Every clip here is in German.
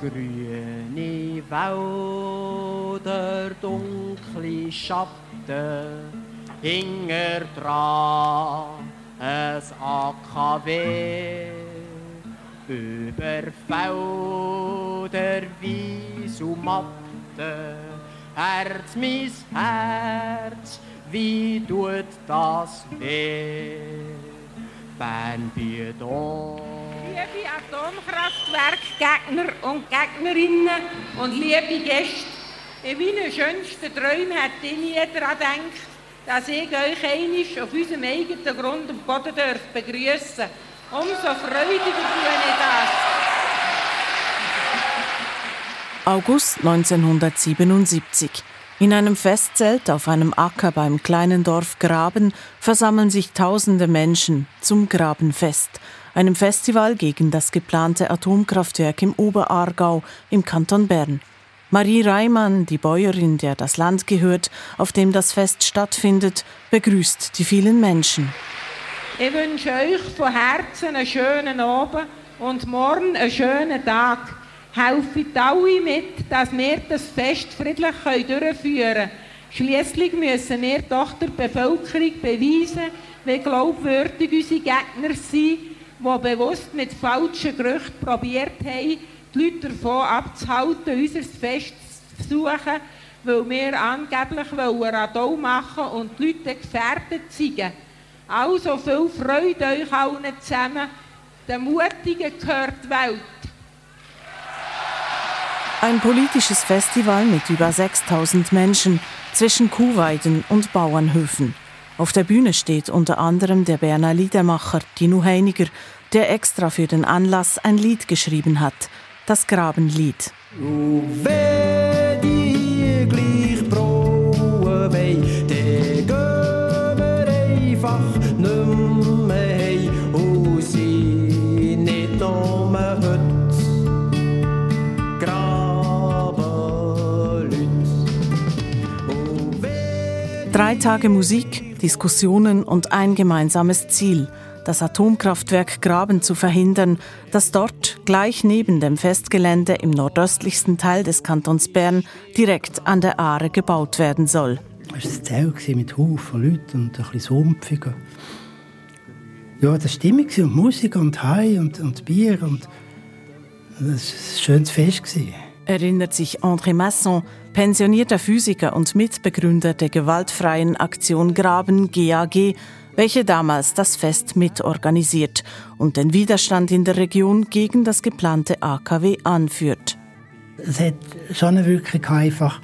Grüne Wälder, dunkle Schatten, hinger dran es AKW. Über Felder, Wies und Matten, Herz, mein Herz, wie tut das weh? Bern bietet Liebe Atomkraftwerkgegner und Gegnerinnen und liebe Gäste, in meinen schönsten Träumen hätte ich nie daran gedacht, dass ich euch einmal auf unserem eigenen Grund und Boden begrüßen. Umso freudiger tue ich das. August 1977. In einem Festzelt auf einem Acker beim kleinen Dorf Graben versammeln sich tausende Menschen zum Grabenfest, einem Festival gegen das geplante Atomkraftwerk im Oberaargau im Kanton Bern. Marie Reimann, die Bäuerin, der das Land gehört, auf dem das Fest stattfindet, begrüßt die vielen Menschen. Ich wünsche euch von Herzen einen schönen Abend und morgen einen schönen Tag. Helft alle mit, dass wir das Fest friedlich durchführen können. Schließlich müssen wir doch der Bevölkerung beweisen, wie glaubwürdig unsere Gegner sind, die bewusst mit falschen Gerüchten probiert haben, die Leute davon abzuhalten, unser Fest zu besuchen, weil wir angeblich Radau machen und die Leute gefährdet sind. Also viel Freude euch allen zusammen. Den Mutigen gehört die Welt. Ein politisches Festival mit über 6000 Menschen zwischen Kuhweiden und Bauernhöfen. Auf der Bühne steht unter anderem der Berner Liedermacher Dino Heiniger, der extra für den Anlass ein Lied geschrieben hat, das Grabenlied. Oh, heute Drei Tage Musik, Diskussionen und ein gemeinsames Ziel – das Atomkraftwerk Graben zu verhindern, das dort, gleich neben dem Festgelände im nordöstlichsten Teil des Kantons Bern, direkt an der Aare gebaut werden soll. Es war ein Zelt mit Haufen Leuten und ein bisschen Sumpfiger. Ja, das war Stimmung und Musik und Hai und, und Bier und das war ein schönes Fest. Erinnert sich André Masson, pensionierter Physiker und Mitbegründer der gewaltfreien Aktion Graben GAG, welche damals das Fest mitorganisiert und den Widerstand in der Region gegen das geplante AKW anführt. Es hat schon eine Wirkung einfach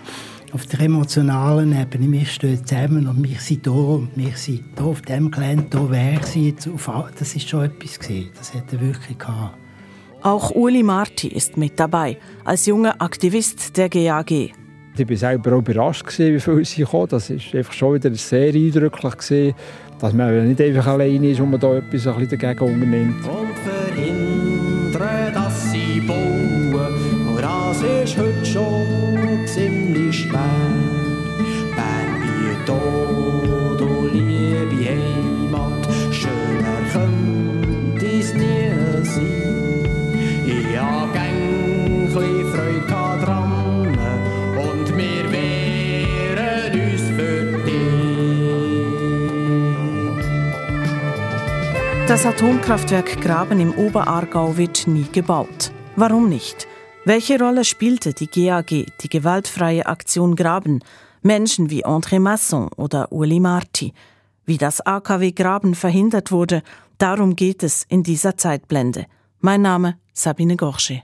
auf der emotionalen Ebene. Wir stehen zusammen und wir sind hier und wir sind hier auf dem Gelände, hier wäre sie Das ist schon etwas. Das hat eine Wirkung gehabt. Auch Uli Marti ist mit dabei, als junger Aktivist der GAG. Ich war selber überrascht, wie viele sie kommen. Das war einfach schon wieder sehr eindrücklich dass man nicht einfach alleine ist und man da etwas dagegen unternimmt. Das Atomkraftwerk Graben im Oberaargau wird nie gebaut. Warum nicht? Welche Rolle spielte die GAG, die gewaltfreie Aktion Graben, Menschen wie André Masson oder Uli Marti? Wie das AKW Graben verhindert wurde, darum geht es in dieser Zeitblende. Mein Name Sabine Gorsche.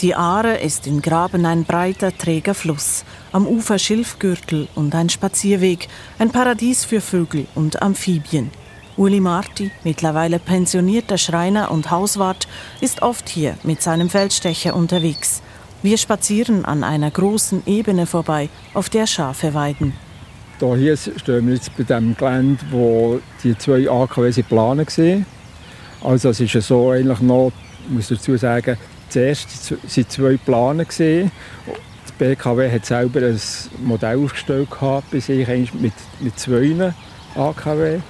Die Aare ist in Graben ein breiter, träger Fluss, am Ufer Schilfgürtel und ein Spazierweg, ein Paradies für Vögel und Amphibien. Uli Marti, mittlerweile pensionierter Schreiner und Hauswart, ist oft hier mit seinem Feldstecher unterwegs. Wir spazieren an einer großen Ebene vorbei, auf der Schafe weiden. Hier stehen wir jetzt bei dem Gelände, wo die zwei AKW geplant waren. Also es ist so eigentlich noch, ich muss dazu sagen, Zuerst waren zwei Pläne. Die BKW hat selber ein Modell aufgestellt bei sich mit, mit zwei AKW.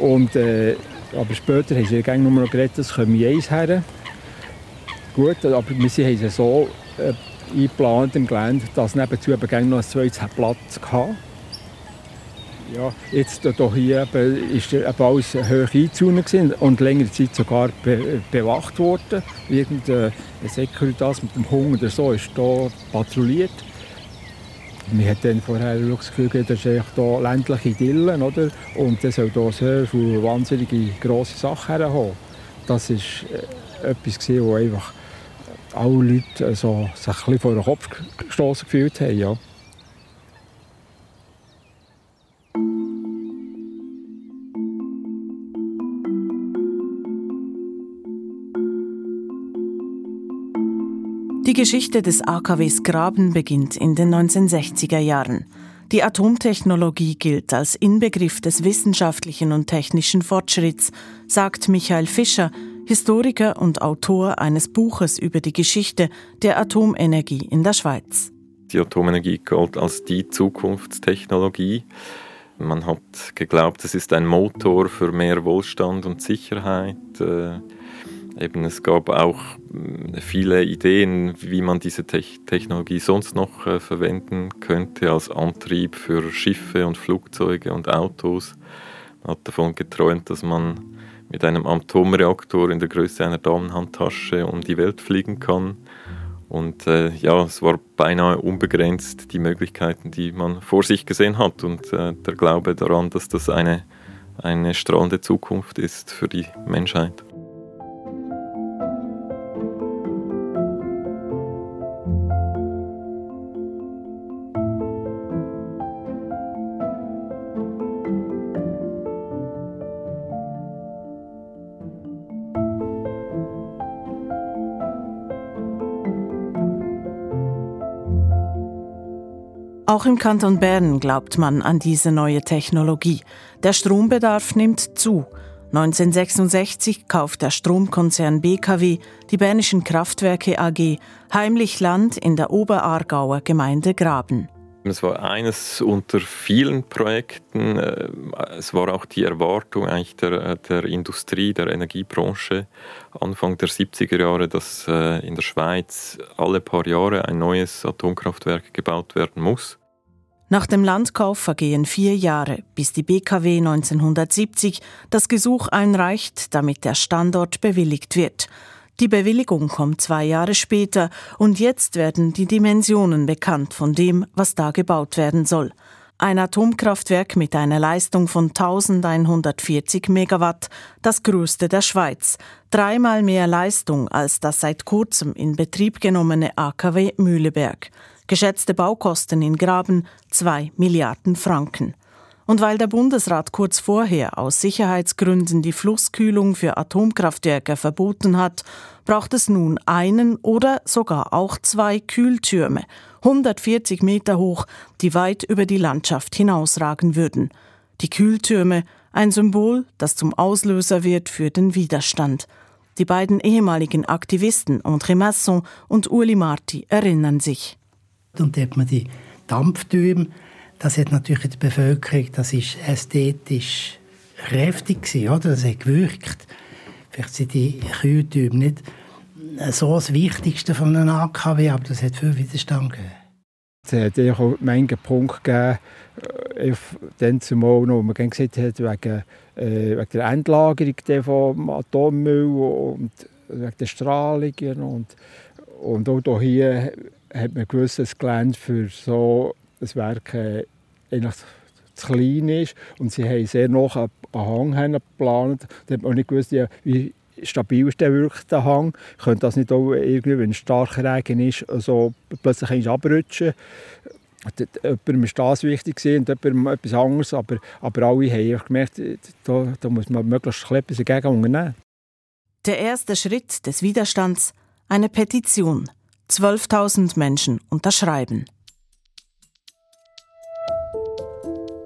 Und, äh, aber später haben sie nur noch geredet, es kommen eins her. gut, aber wir haben es so äh, eingeplant im Gelände, dass nebenzu eben noch ein zweites Platz hatte. Ja, jetzt hier eben, ist eben alles hoch eingezogen und längere Zeit sogar be bewacht worden. Irgendein Securitas mit dem Hunger oder so ist hier patrouilliert. Wir hatten dann vorher das Gefühl, das ist hier ländliche Dillen, oder? Und das soll hier sehr viele wahnsinnige grosse Sachen herhaben. Das war äh, etwas, wo einfach alle Leute also, sich ein bisschen vor den Kopf gestoßen gefühlt haben. Ja. Geschichte des AKWs Graben beginnt in den 1960er Jahren. Die Atomtechnologie gilt als Inbegriff des wissenschaftlichen und technischen Fortschritts, sagt Michael Fischer, Historiker und Autor eines Buches über die Geschichte der Atomenergie in der Schweiz. Die Atomenergie galt als die Zukunftstechnologie. Man hat geglaubt, es ist ein Motor für mehr Wohlstand und Sicherheit. Eben, es gab auch äh, viele Ideen, wie man diese Te Technologie sonst noch äh, verwenden könnte als Antrieb für Schiffe und Flugzeuge und Autos. Man hat davon geträumt, dass man mit einem Atomreaktor in der Größe einer Damenhandtasche um die Welt fliegen kann. Und äh, ja, es war beinahe unbegrenzt die Möglichkeiten, die man vor sich gesehen hat und äh, der Glaube daran, dass das eine, eine strahlende Zukunft ist für die Menschheit. Auch im Kanton Bern glaubt man an diese neue Technologie. Der Strombedarf nimmt zu. 1966 kauft der Stromkonzern BKW die Bernischen Kraftwerke AG heimlich Land in der Oberaargauer Gemeinde Graben. Es war eines unter vielen Projekten. Äh, es war auch die Erwartung eigentlich der, der Industrie, der Energiebranche Anfang der 70er Jahre, dass äh, in der Schweiz alle paar Jahre ein neues Atomkraftwerk gebaut werden muss. Nach dem Landkauf vergehen vier Jahre, bis die BKW 1970 das Gesuch einreicht, damit der Standort bewilligt wird. Die Bewilligung kommt zwei Jahre später und jetzt werden die Dimensionen bekannt von dem, was da gebaut werden soll. Ein Atomkraftwerk mit einer Leistung von 1140 Megawatt, das größte der Schweiz, dreimal mehr Leistung als das seit kurzem in Betrieb genommene AKW Mühleberg. Geschätzte Baukosten in Graben 2 Milliarden Franken. Und weil der Bundesrat kurz vorher aus Sicherheitsgründen die Flusskühlung für Atomkraftwerke verboten hat, braucht es nun einen oder sogar auch zwei Kühltürme, 140 Meter hoch, die weit über die Landschaft hinausragen würden. Die Kühltürme, ein Symbol, das zum Auslöser wird für den Widerstand. Die beiden ehemaligen Aktivisten André Masson und Uli Marti erinnern sich. Und da hat man die Dampftürme, das hat natürlich der Bevölkerung, das ist ästhetisch kräftig gewesen, oder? Das hat gewirkt. Vielleicht sind die Kühltürme nicht so das Wichtigste von einem AKW, aber das hat viel Widerstand gegeben. Es hat auch Menge Punkte gegeben, äh, dann zumal noch, man gesagt hat, wegen, äh, wegen der Endlagerung vom Atommüll und wegen der Strahlung und, und auch hier hat man das Gelände für so ein Werk äh, zu klein ist. Und sie haben sehr noch einen Hang geplant. Da hat man auch nicht gewusst, wie stabil ist der wirklich der Hang. Könnte das nicht auch irgendwie, wenn es starker Regen ist, so plötzlich abrutschen? Jemandem ist das wichtig und jemandem etwas anderes, aber, aber alle haben gemerkt, da, da muss man möglichst etwas dagegen unternehmen. Der erste Schritt des Widerstands, eine Petition. 12.000 Menschen unterschreiben.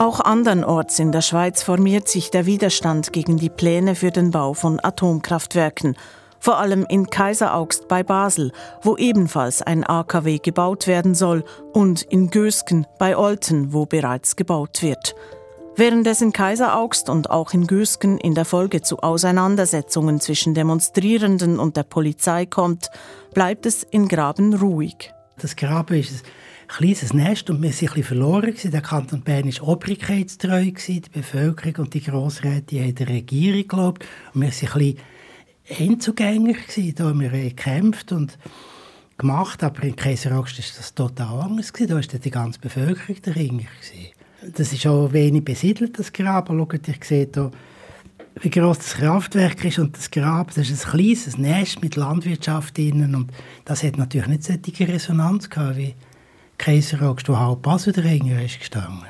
Auch andernorts in der Schweiz formiert sich der Widerstand gegen die Pläne für den Bau von Atomkraftwerken, vor allem in Kaiseraugst bei Basel, wo ebenfalls ein AKW gebaut werden soll, und in Gösgen bei Olten, wo bereits gebaut wird. Während es in Kaiseraugst und auch in Güsken in der Folge zu Auseinandersetzungen zwischen Demonstrierenden und der Polizei kommt, bleibt es in Graben ruhig. Das Graben ist ein kleines Nest und wir sind ein verloren. Der Kanton Bern war obrigkeitstreu, die Bevölkerung und die Grossräte haben der Regierung geglaubt. Und wir waren ein bisschen Einzugänger. Da haben wir gekämpft und gemacht, aber in Kaiseraugst war das total anders. Da war die ganze Bevölkerung dahinter. Das ist auch wenig besiedelt, das Grab. Schaut, ich sehe hier, wie groß das Kraftwerk ist und das Grab, das ist ein kleines Nest mit Landwirtschaft innen und das hat natürlich nicht solche Resonanz gehabt wie Kaiseraugst, wo halb Basel dahinter ist gestanden.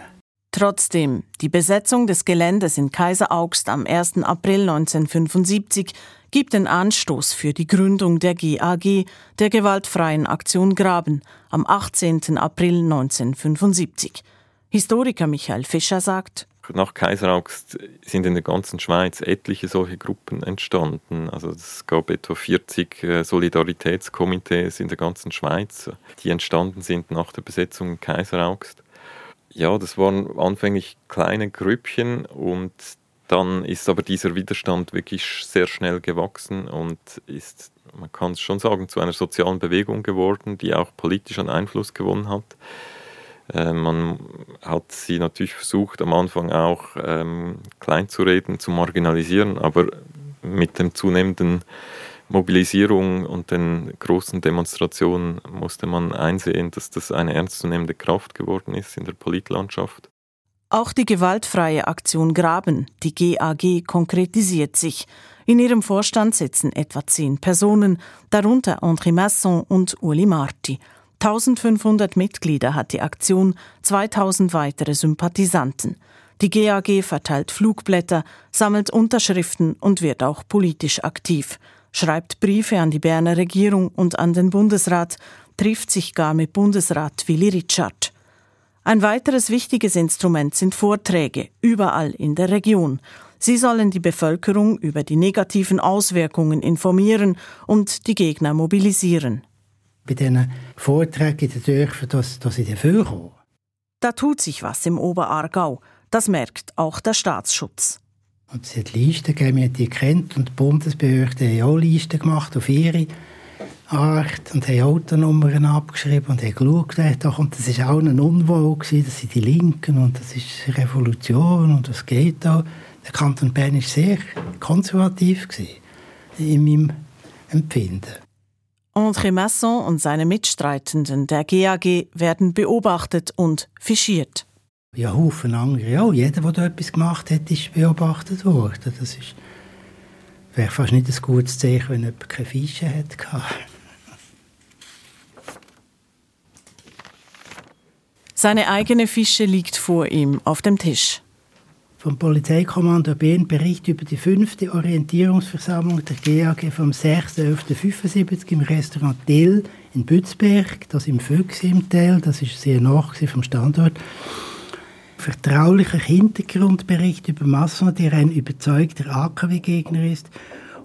Trotzdem, die Besetzung des Geländes in Kaiseraugst am 1. April 1975 gibt den Anstoß für die Gründung der GAG, der gewaltfreien Aktion Graben, am 18. April 1975. Historiker Michael Fischer sagt, nach Kaiseraugst sind in der ganzen Schweiz etliche solche Gruppen entstanden. Also es gab etwa 40 äh, Solidaritätskomitees in der ganzen Schweiz, die entstanden sind nach der Besetzung Kaiseraugst. Ja, das waren anfänglich kleine Grüppchen und dann ist aber dieser Widerstand wirklich sehr schnell gewachsen und ist, man kann es schon sagen, zu einer sozialen Bewegung geworden, die auch politisch an Einfluss gewonnen hat. Äh, man hat sie natürlich versucht, am Anfang auch ähm, kleinzureden, zu marginalisieren, aber mit der zunehmenden Mobilisierung und den großen Demonstrationen musste man einsehen, dass das eine ernstzunehmende Kraft geworden ist in der Politlandschaft. Auch die gewaltfreie Aktion Graben, die GAG, konkretisiert sich. In ihrem Vorstand sitzen etwa zehn Personen, darunter André Masson und Uli Marti. 1500 Mitglieder hat die Aktion, 2000 weitere Sympathisanten. Die GAG verteilt Flugblätter, sammelt Unterschriften und wird auch politisch aktiv, schreibt Briefe an die Berner Regierung und an den Bundesrat, trifft sich gar mit Bundesrat Willy Richard. Ein weiteres wichtiges Instrument sind Vorträge, überall in der Region. Sie sollen die Bevölkerung über die negativen Auswirkungen informieren und die Gegner mobilisieren bei diesen Vorträgen in den Dörfern, dass, dass ich dafür komme. Da tut sich was im Oberaargau. Das merkt auch der Staatsschutz. Und es hat Listen gegeben, wir die kennt und die Bundesbehörden haben auch Listen gemacht auf ihre Art und haben Autonummern abgeschrieben und haben geschaut, und das war auch ein Unwohl, gewesen, das sind die Linken und das ist Revolution und das geht da. Der Kanton Bern war sehr konservativ gewesen, in meinem Empfinden. André Masson und seine Mitstreitenden der GAG werden beobachtet und fischiert. Ja, Haufen andere auch. Jeder, der da etwas gemacht hat, ist beobachtet worden. Das ist wäre fast nicht ein gutes Zeichen, wenn jemand keine Fische hätte. Seine eigene Fische liegt vor ihm auf dem Tisch vom Polizeikommando Bern Bericht über die fünfte Orientierungsversammlung der GAG vom 6.11.75 im Restaurant Dill in Bützberg, das im Füchs im Teil, das ist sehr nach vom Standort. Vertraulicher Hintergrundbericht über Masson, der ein überzeugter AKW-Gegner ist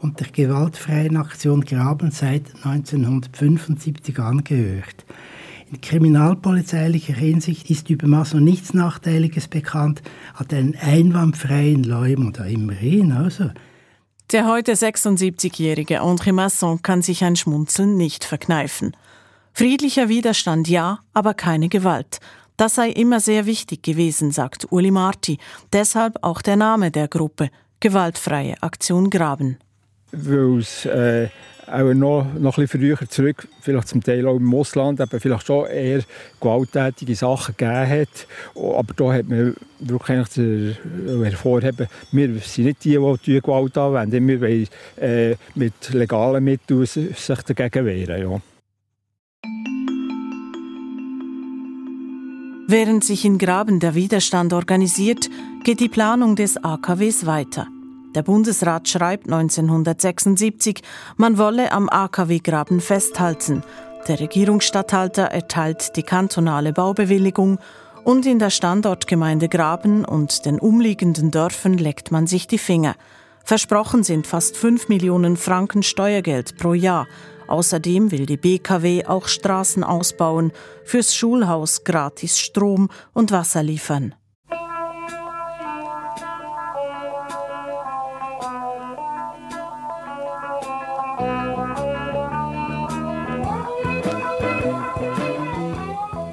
und der gewaltfreien Aktion Graben seit 1975 angehört. In kriminalpolizeilicher Hinsicht ist über Masson nichts Nachteiliges bekannt, hat einen einwandfreien Leumund, immerhin also. Der heute 76-jährige André Masson kann sich ein Schmunzeln nicht verkneifen. Friedlicher Widerstand ja, aber keine Gewalt. Das sei immer sehr wichtig gewesen, sagt Uli Marti. Deshalb auch der Name der Gruppe, Gewaltfreie Aktion Graben. Weil es äh, auch noch, noch ein bisschen früher zurück, vielleicht zum Teil auch im Ausland, eben vielleicht schon eher gewalttätige Sachen gegeben hat. Aber da hat man wirklich hervorheben, wir sind nicht die, die Gewalt anwenden. Wir wollen äh, mit legalen Mitteln sich dagegen wehren. Ja. Während sich in Graben der Widerstand organisiert, geht die Planung des AKWs weiter. Der Bundesrat schreibt 1976, man wolle am AKW-Graben festhalten. Der Regierungsstatthalter erteilt die kantonale Baubewilligung und in der Standortgemeinde Graben und den umliegenden Dörfern leckt man sich die Finger. Versprochen sind fast 5 Millionen Franken Steuergeld pro Jahr. Außerdem will die BKW auch Straßen ausbauen, fürs Schulhaus gratis Strom und Wasser liefern.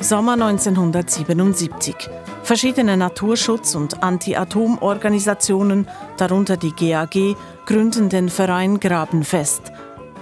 Sommer 1977. Verschiedene Naturschutz- und Anti-Atom-Organisationen, darunter die GAG, gründen den Verein Grabenfest.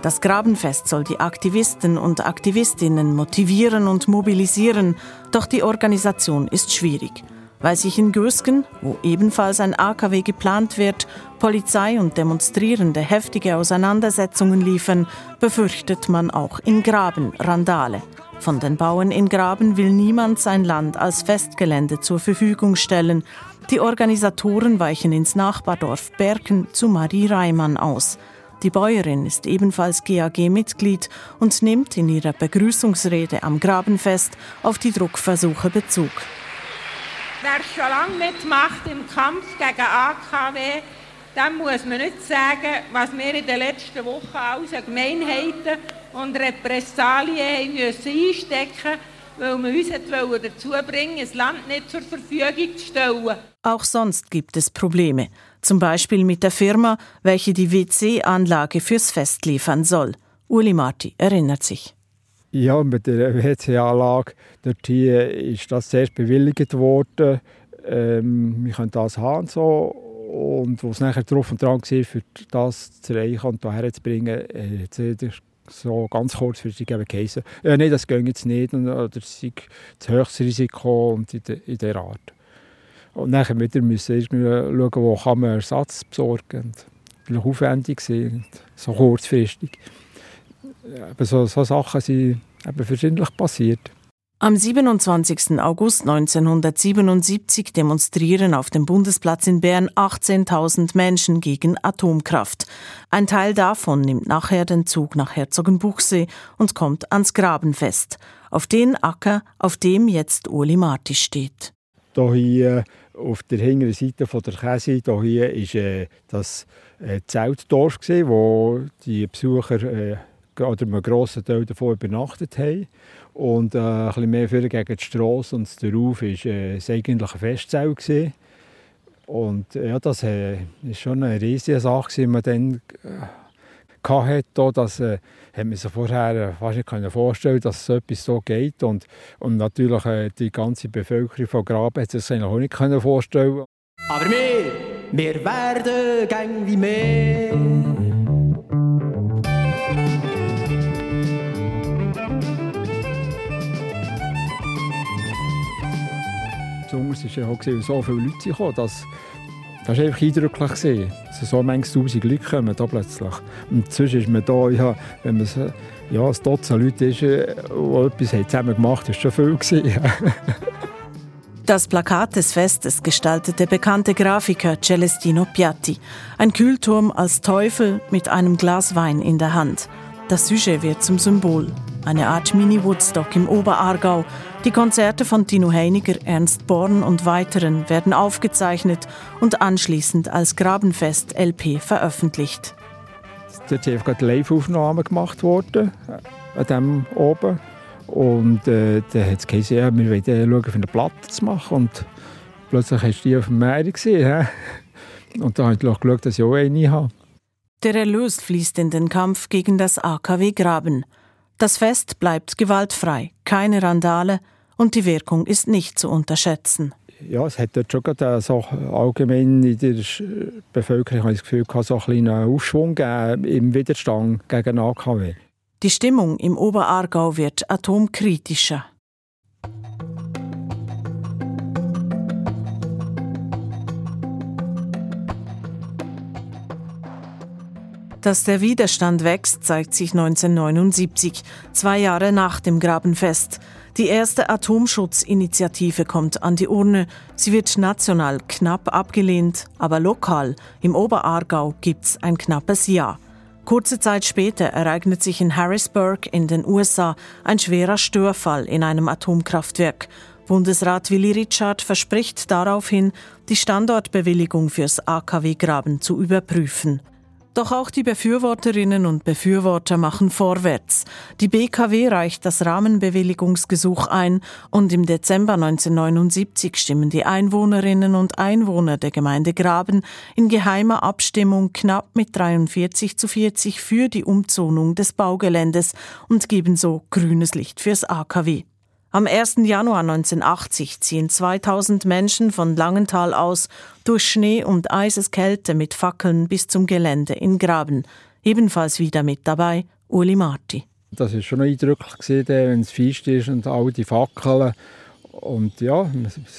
Das Grabenfest soll die Aktivisten und Aktivistinnen motivieren und mobilisieren, doch die Organisation ist schwierig. Weil sich in Gösgen, wo ebenfalls ein AKW geplant wird, Polizei und Demonstrierende heftige Auseinandersetzungen liefern, befürchtet man auch in Graben Randale. Von den Bauern in Graben will niemand sein Land als Festgelände zur Verfügung stellen. Die Organisatoren weichen ins Nachbardorf Berken zu Marie Reimann aus. Die Bäuerin ist ebenfalls GAG-Mitglied und nimmt in ihrer Begrüßungsrede am Grabenfest auf die Druckversuche Bezug. Wer schon lange mitmacht im Kampf gegen AKW, dann muss man nicht sagen, was wir in den letzten Wochen alles an Gemeinheiten und Repressalien müssen einstecken weil man uns dazu bringen das Land nicht zur Verfügung zu stellen. Auch sonst gibt es Probleme. Zum Beispiel mit der Firma, welche die WC-Anlage fürs Fest liefern soll. Uli Marti erinnert sich. Ja, mit der WC-Anlage, dort hier ist das zuerst bewilligt worden. Ähm, wir können das haben so. Und was nachher drauf und dran war, für das zu erreichen und hierher zu bringen, äh, hat so ganz kurzfristig geheißen, ja, nein, das geht jetzt nicht, oder es ist zu hohes Risiko und in, de, in dieser Art. Und nachher wieder müssen wir schauen, wo kann man Ersatz besorgen kann. Das war aufwendig, so kurzfristig eben so, so Sachen sind eben verschiedentlich passiert. Am 27. August 1977 demonstrieren auf dem Bundesplatz in Bern 18.000 Menschen gegen Atomkraft. Ein Teil davon nimmt nachher den Zug nach Herzogenbuchsee und kommt ans Grabenfest, auf den Acker, auf dem jetzt Uli Marti steht. Hier auf der hinteren Seite von der Käse, hier ist äh, das äh, Zeltdorf, wo die Besucher äh, oder einen grossen Teil davon übernachtet haben. Und äh, ein bisschen mehr für gegen die Straße und darauf war äh, eigentlich ein Festzelt. Gewesen. Und äh, ja, das äh, schon eine riesige Sache, die man dann äh, hatte. Das äh, hat man sich vorher äh, fast nicht vorstellen dass so etwas so geht. Und, und natürlich äh, die ganze Bevölkerung von Graben hat sich das auch nicht vorstellen Aber wir, wir werden gang wie mehr. Besonders war ja auch, weil so viele Leute kamen, dass das war einfach eindrücklich. Gewesen. Also so manche tausend Leute kommen da plötzlich. Und sonst ist man da, ja, wenn man ja, ein Dutzend Leute ist, die äh, etwas zusammen gemacht haben, ist schon viel. Gewesen. Das Plakat des Festes gestaltete bekannte Grafiker Celestino Piatti. Ein Kühlturm als Teufel mit einem Glas Wein in der Hand. Das Sujet wird zum Symbol. Eine Art Mini-Woodstock im Oberaargau, die Konzerte von Tino Heiniger, Ernst Born und weiteren werden aufgezeichnet und anschließend als Grabenfest LP veröffentlicht. Dort sind gerade Live-Aufnahmen gemacht worden, äh, an dem oben. Und äh, dann hat es geheißen, ja, wir wollen schauen, für eine Platte zu machen. Und plötzlich hast du die auf dem Meer gesehen. Und da habe ich geschaut, dass ich auch eine habe. Der Erlös fließt in den Kampf gegen das AKW Graben. Das Fest bleibt gewaltfrei, keine Randale und die Wirkung ist nicht zu unterschätzen. Ja, es hat dort schon gerade so allgemein in der Bevölkerung habe ich das Gefühl, so einen kleinen Aufschwung im Widerstand gegen AKW. Die Stimmung im Oberaargau wird atomkritischer. Dass der Widerstand wächst, zeigt sich 1979, zwei Jahre nach dem Grabenfest. Die erste Atomschutzinitiative kommt an die Urne. Sie wird national knapp abgelehnt, aber lokal im Oberaargau gibt's ein knappes Ja. Kurze Zeit später ereignet sich in Harrisburg in den USA ein schwerer Störfall in einem Atomkraftwerk. Bundesrat Willy Richard verspricht daraufhin, die Standortbewilligung fürs AKW Graben zu überprüfen. Doch auch die Befürworterinnen und Befürworter machen vorwärts. Die BKW reicht das Rahmenbewilligungsgesuch ein und im Dezember 1979 stimmen die Einwohnerinnen und Einwohner der Gemeinde Graben in geheimer Abstimmung knapp mit 43 zu 40 für die Umzonung des Baugeländes und geben so grünes Licht fürs AKW. Am 1. Januar 1980 ziehen 2000 Menschen von Langenthal aus durch Schnee und Eiseskälte mit Fackeln bis zum Gelände in Graben. Ebenfalls wieder mit dabei Uli Marti. Das war schon eindrücklich, wenn es fest ist und all die Fackeln. Und ja,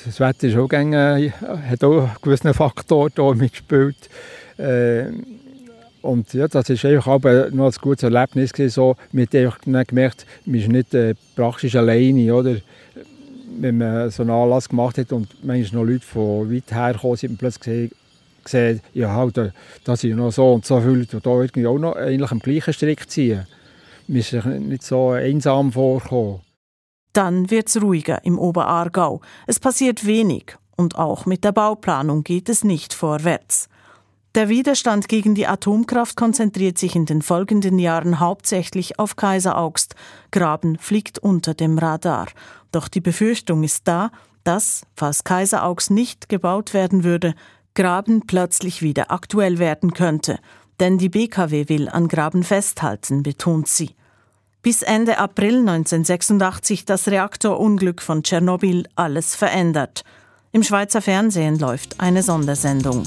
das Wetter ist auch gegen, hat auch einen gewissen Faktor mitgespielt. Äh, und ja, das war einfach aber noch ein gutes Erlebnis so, mit dem ich gemerkt, man ist nicht äh, praktisch alleine, oder? Wenn man so einen Anlass gemacht hat und manchmal noch Leute von weit her gekommen sind und plötzlich gesehen, ja, halt, da sind noch so und so viele Leute, die da irgendwie auch noch eigentlich am gleichen Strick ziehen. Man ist nicht so einsam vorgekommen. Dann wird es ruhiger im Oberaargau. Es passiert wenig und auch mit der Bauplanung geht es nicht vorwärts. Der Widerstand gegen die Atomkraft konzentriert sich in den folgenden Jahren hauptsächlich auf Kaiseraugst. Graben fliegt unter dem Radar. Doch die Befürchtung ist da, dass, falls Kaiseraugst nicht gebaut werden würde, Graben plötzlich wieder aktuell werden könnte. Denn die BKW will an Graben festhalten, betont sie. Bis Ende April 1986 das Reaktorunglück von Tschernobyl alles verändert. Im Schweizer Fernsehen läuft eine Sondersendung.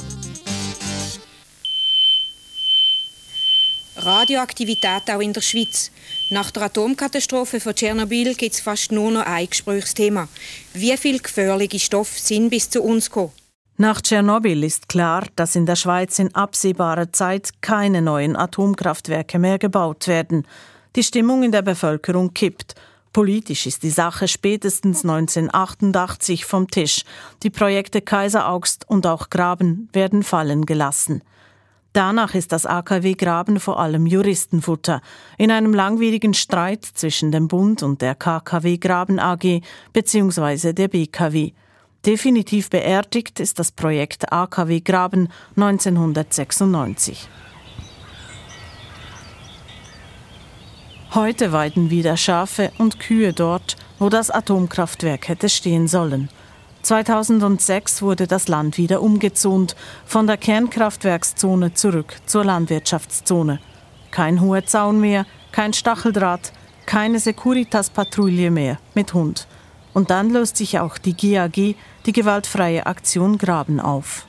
Radioaktivität auch in der Schweiz. Nach der Atomkatastrophe von Tschernobyl gibt es fast nur noch ein Gesprächsthema. Wie viele gefährliche Stoffe sind bis zu uns gekommen? Nach Tschernobyl ist klar, dass in der Schweiz in absehbarer Zeit keine neuen Atomkraftwerke mehr gebaut werden. Die Stimmung in der Bevölkerung kippt. Politisch ist die Sache spätestens 1988 vom Tisch. Die Projekte Kaiseraugst und auch Graben werden fallen gelassen. Danach ist das AKW Graben vor allem Juristenfutter. In einem langwierigen Streit zwischen dem Bund und der KKW Graben AG bzw. der BKW. Definitiv beerdigt ist das Projekt AKW Graben 1996. Heute weiden wieder Schafe und Kühe dort, wo das Atomkraftwerk hätte stehen sollen. 2006 wurde das Land wieder umgezont, von der Kernkraftwerkszone zurück zur Landwirtschaftszone. Kein hoher Zaun mehr, kein Stacheldraht, keine Securitas-Patrouille mehr mit Hund. Und dann löst sich auch die GAG, die gewaltfreie Aktion Graben, auf.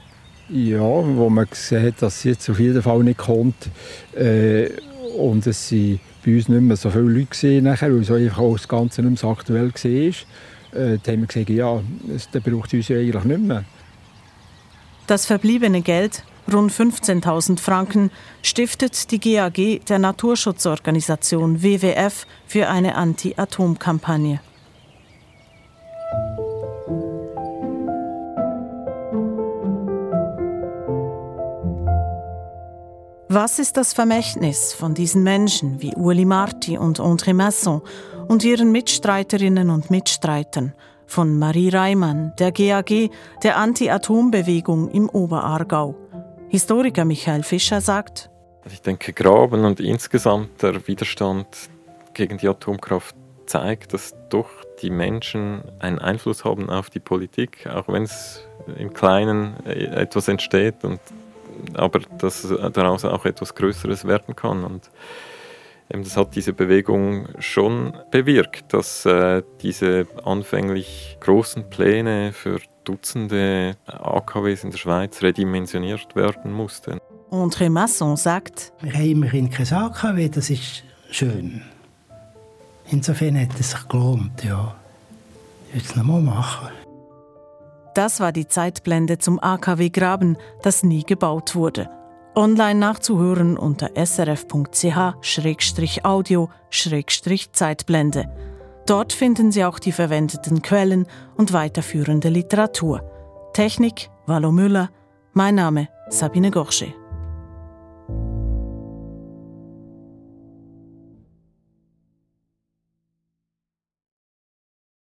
Ja, wo man gesehen hat, dass sie jetzt auf jeden Fall nicht kommt. Äh, und es waren bei uns nicht mehr so viele Leute gesehen, weil es einfach auch das Ganze nicht mehr so aktuell war äh, haben wir gesagt, ja, das braucht uns ja eigentlich nicht mehr. Das verbliebene Geld, rund 15.000 Franken, stiftet die GAG der Naturschutzorganisation WWF für eine Anti-Atom-Kampagne. Was ist das Vermächtnis von diesen Menschen wie Uli Marti und André Masson und ihren Mitstreiterinnen und Mitstreitern, von Marie Reimann, der GAG, der Anti-Atom-Bewegung im Oberaargau. Historiker Michael Fischer sagt, also ich denke, Graben und insgesamt der Widerstand gegen die Atomkraft zeigt, dass doch die Menschen einen Einfluss haben auf die Politik, auch wenn es im Kleinen etwas entsteht, und, aber dass daraus auch etwas Größeres werden kann. Und das hat diese Bewegung schon bewirkt, dass äh, diese anfänglich großen Pläne für Dutzende AKWs in der Schweiz redimensioniert werden mussten. André Masson sagt, wir haben immerhin kein AKW, das ist schön. Insofern hat es sich gelohnt, ja. Jetzt noch mal machen. Das war die Zeitblende zum AKW Graben, das nie gebaut wurde online nachzuhören unter srf.ch-audio-zeitblende. Dort finden Sie auch die verwendeten Quellen und weiterführende Literatur. Technik Valo Müller, mein Name Sabine Gorsche.